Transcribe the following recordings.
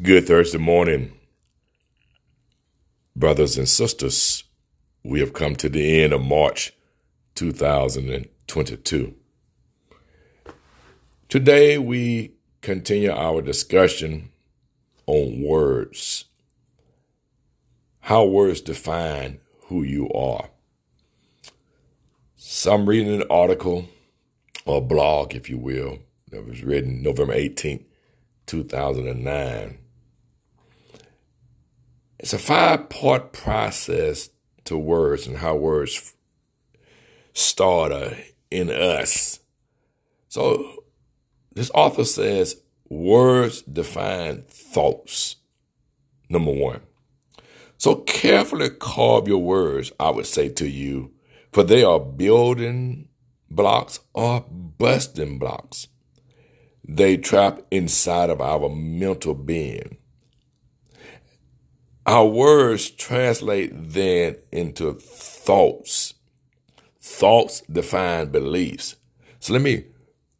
Good Thursday morning, brothers and sisters. We have come to the end of March 2022. Today we continue our discussion on words. How words define who you are. So I'm reading an article or blog, if you will, that was written November 18th, 2009 it's a five part process to words and how words start uh, in us. So this author says words define thoughts. Number one. So carefully carve your words, I would say to you, for they are building blocks or busting blocks. They trap inside of our mental being. Our words translate then into thoughts. Thoughts define beliefs. So let me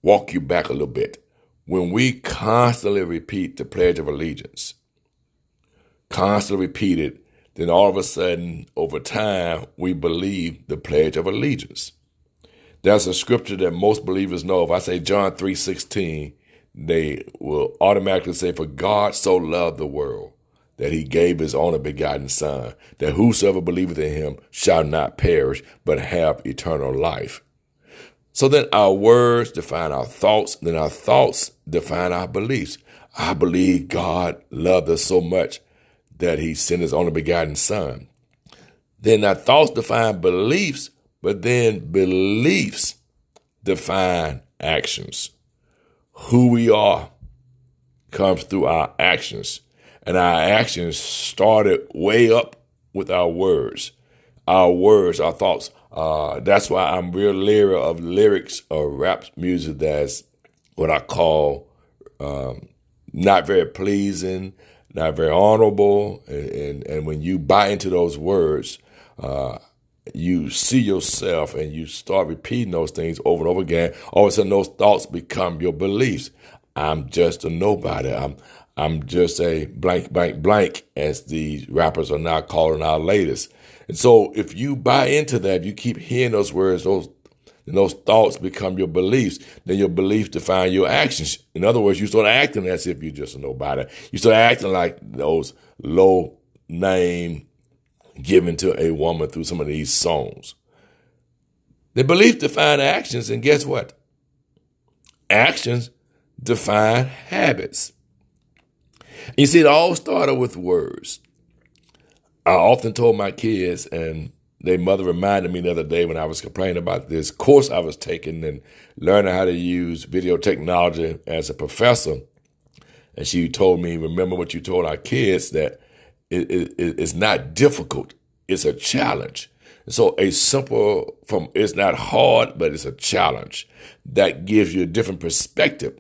walk you back a little bit. When we constantly repeat the Pledge of Allegiance, constantly repeat it, then all of a sudden, over time, we believe the Pledge of Allegiance. That's a scripture that most believers know. If I say John 3.16, they will automatically say, For God so loved the world that he gave his only begotten Son, that whosoever believeth in him shall not perish, but have eternal life. So then our words define our thoughts, then our thoughts define our beliefs. I believe God loved us so much that he sent his only begotten Son. Then our thoughts define beliefs, but then beliefs define actions. Who we are comes through our actions and our actions started way up with our words, our words, our thoughts. Uh, that's why I'm real leery of lyrics or rap music that's what I call um, not very pleasing, not very honorable. And, and, and, when you buy into those words, uh, you see yourself and you start repeating those things over and over again. All of a sudden, those thoughts become your beliefs. I'm just a nobody. I'm I'm just a blank, blank, blank, as the rappers are now calling our latest. And so if you buy into that, you keep hearing those words, those and those thoughts become your beliefs, then your beliefs define your actions. In other words, you start acting as if you're just a nobody. You start acting like those low name given to a woman through some of these songs. The beliefs define actions, and guess what? Actions define habits. You see, it all started with words. I often told my kids, and their mother reminded me the other day when I was complaining about this course I was taking and learning how to use video technology as a professor. And she told me, remember what you told our kids that it, it, it's not difficult, it's a challenge. So a simple from it's not hard, but it's a challenge that gives you a different perspective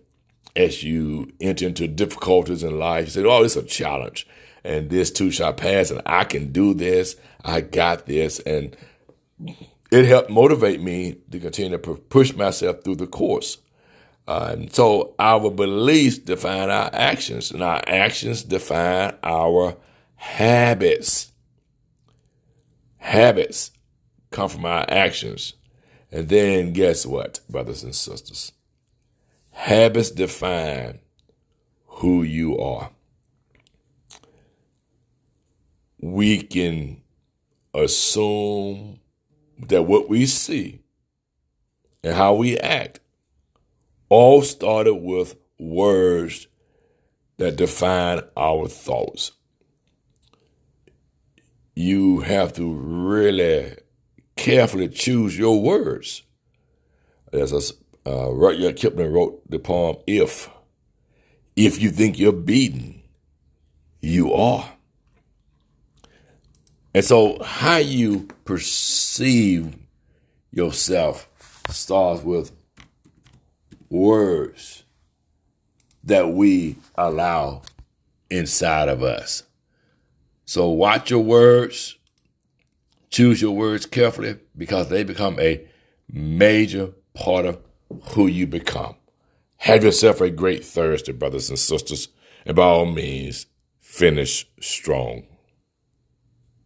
as you enter into difficulties in life. You say, oh, it's a challenge. And this too shall pass, and I can do this. I got this. And it helped motivate me to continue to push myself through the course. Uh, and so our beliefs define our actions, and our actions define our habits. Habits come from our actions. And then guess what, brothers and sisters? Habits define who you are. We can assume that what we see and how we act all started with words that define our thoughts. You have to really carefully choose your words. There's a uh, Rudyard Kipling wrote the poem If. If you think you're beaten, you are. And so, how you perceive yourself starts with words that we allow inside of us. So, watch your words, choose your words carefully because they become a major part of who you become. Have yourself a great Thursday, brothers and sisters. And by all means, finish strong.